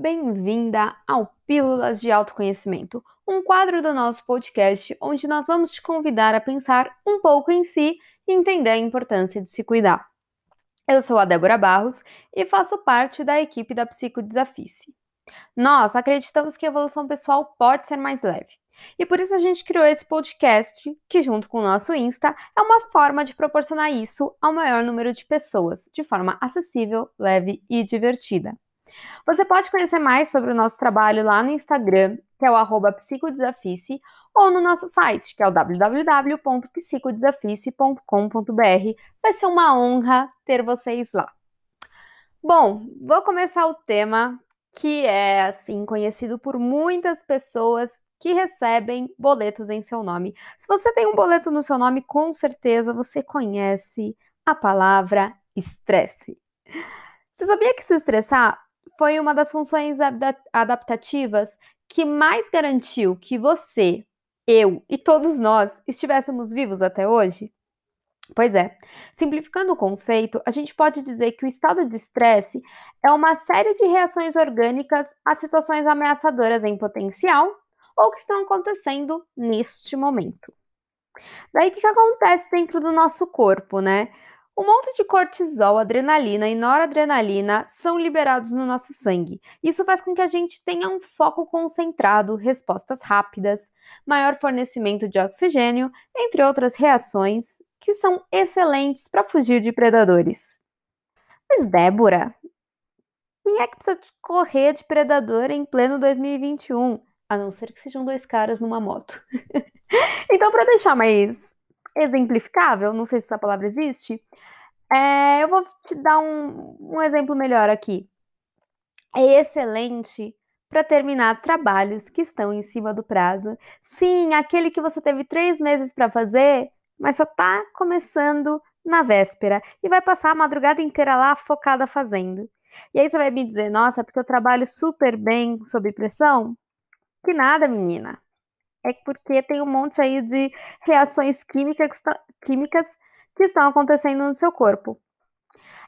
bem-vinda ao Pílulas de Autoconhecimento, um quadro do nosso podcast onde nós vamos te convidar a pensar um pouco em si e entender a importância de se cuidar. Eu sou a Débora Barros e faço parte da equipe da Psicodesafice. Nós acreditamos que a evolução pessoal pode ser mais leve. E por isso a gente criou esse podcast, que junto com o nosso Insta é uma forma de proporcionar isso ao maior número de pessoas, de forma acessível, leve e divertida. Você pode conhecer mais sobre o nosso trabalho lá no Instagram, que é o psicodesafice, ou no nosso site, que é o www.psicodesafice.com.br. Vai ser uma honra ter vocês lá. Bom, vou começar o tema que é assim conhecido por muitas pessoas que recebem boletos em seu nome. Se você tem um boleto no seu nome, com certeza você conhece a palavra estresse. Você sabia que se estressar foi uma das funções adaptativas que mais garantiu que você, eu e todos nós estivéssemos vivos até hoje? Pois é, simplificando o conceito, a gente pode dizer que o estado de estresse é uma série de reações orgânicas a situações ameaçadoras em potencial ou que estão acontecendo neste momento. Daí o que, que acontece dentro do nosso corpo, né? Um monte de cortisol, adrenalina e noradrenalina são liberados no nosso sangue. Isso faz com que a gente tenha um foco concentrado, respostas rápidas, maior fornecimento de oxigênio, entre outras reações que são excelentes para fugir de predadores. Mas, Débora, quem é que precisa correr de predador em pleno 2021? A não ser que sejam dois caras numa moto. então, para deixar mais exemplificável, não sei se essa palavra existe, é, eu vou te dar um, um exemplo melhor aqui. É excelente para terminar trabalhos que estão em cima do prazo. Sim, aquele que você teve três meses para fazer, mas só está começando na véspera e vai passar a madrugada inteira lá focada fazendo. E aí você vai me dizer, nossa, porque eu trabalho super bem sob pressão? Que nada, menina é porque tem um monte aí de reações químicas, químicas que estão acontecendo no seu corpo.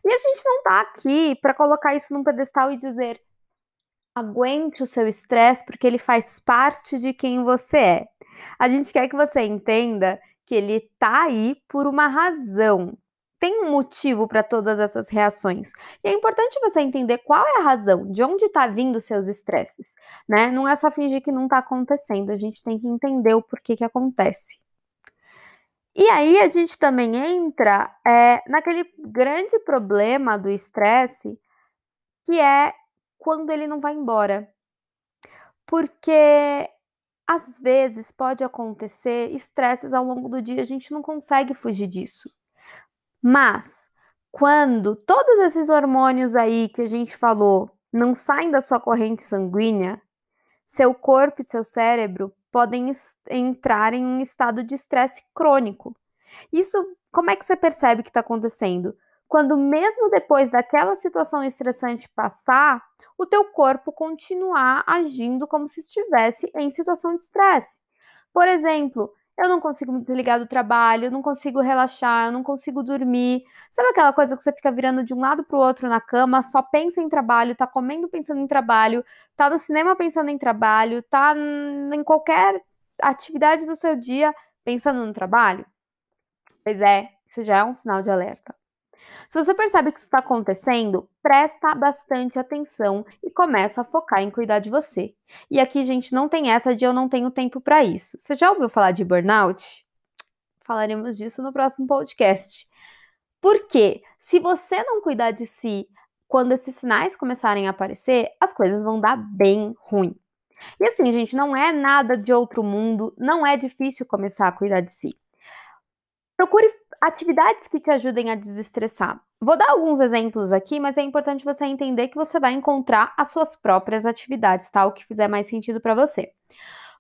E a gente não tá aqui para colocar isso num pedestal e dizer aguente o seu estresse porque ele faz parte de quem você é. A gente quer que você entenda que ele tá aí por uma razão tem um motivo para todas essas reações. E é importante você entender qual é a razão, de onde está vindo os seus estresses, né? Não é só fingir que não está acontecendo, a gente tem que entender o porquê que acontece. E aí a gente também entra é, naquele grande problema do estresse, que é quando ele não vai embora. Porque às vezes pode acontecer estresses ao longo do dia, a gente não consegue fugir disso. Mas quando todos esses hormônios aí que a gente falou não saem da sua corrente sanguínea, seu corpo e seu cérebro podem entrar em um estado de estresse crônico. Isso, como é que você percebe que está acontecendo? Quando mesmo depois daquela situação estressante passar, o teu corpo continuar agindo como se estivesse em situação de estresse. Por exemplo, eu não consigo me desligar do trabalho, eu não consigo relaxar, eu não consigo dormir. Sabe aquela coisa que você fica virando de um lado para o outro na cama, só pensa em trabalho, tá comendo pensando em trabalho, tá no cinema pensando em trabalho, tá em qualquer atividade do seu dia pensando no trabalho? Pois é, isso já é um sinal de alerta. Se você percebe que isso está acontecendo, presta bastante atenção e começa a focar em cuidar de você. E aqui, gente, não tem essa de eu não tenho tempo para isso. Você já ouviu falar de burnout? Falaremos disso no próximo podcast. Porque se você não cuidar de si quando esses sinais começarem a aparecer, as coisas vão dar bem ruim. E assim, gente, não é nada de outro mundo, não é difícil começar a cuidar de si. Procure atividades que te ajudem a desestressar. Vou dar alguns exemplos aqui, mas é importante você entender que você vai encontrar as suas próprias atividades, tá? O que fizer mais sentido para você.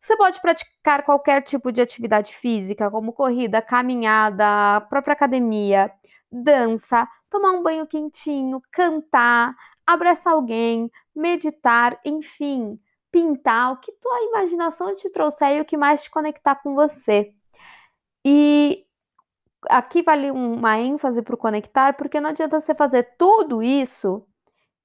Você pode praticar qualquer tipo de atividade física, como corrida, caminhada, própria academia, dança, tomar um banho quentinho, cantar, abraçar alguém, meditar, enfim, pintar, o que tua imaginação te trouxer e o que mais te conectar com você. E aqui vale uma ênfase para o conectar, porque não adianta você fazer tudo isso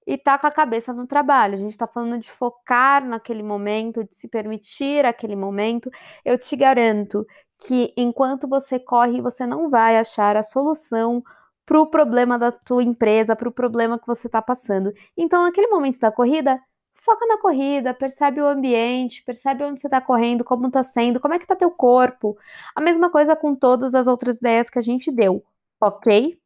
e tá com a cabeça no trabalho. A gente está falando de focar naquele momento, de se permitir aquele momento. Eu te garanto que enquanto você corre, você não vai achar a solução para o problema da tua empresa, para o problema que você está passando. Então, naquele momento da corrida, foca na corrida, percebe o ambiente, percebe onde você está correndo, como está sendo, como é que está teu corpo. A mesma coisa com todas as outras ideias que a gente deu, ok?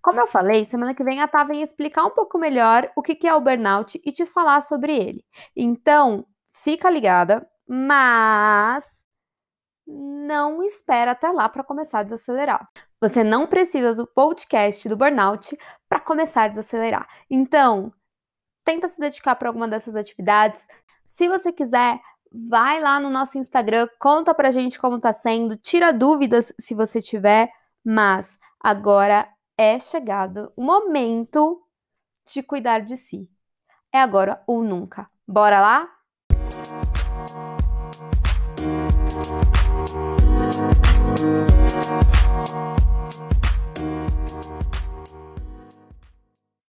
Como eu falei, semana que vem a Tá vem explicar um pouco melhor o que é o burnout e te falar sobre ele. Então, fica ligada, mas não espera até lá para começar a desacelerar. Você não precisa do podcast do burnout para começar a desacelerar. Então, tenta se dedicar para alguma dessas atividades. Se você quiser, vai lá no nosso Instagram, conta pra gente como tá sendo, tira dúvidas se você tiver, mas agora é chegado o momento de cuidar de si. É agora ou nunca. Bora lá? Música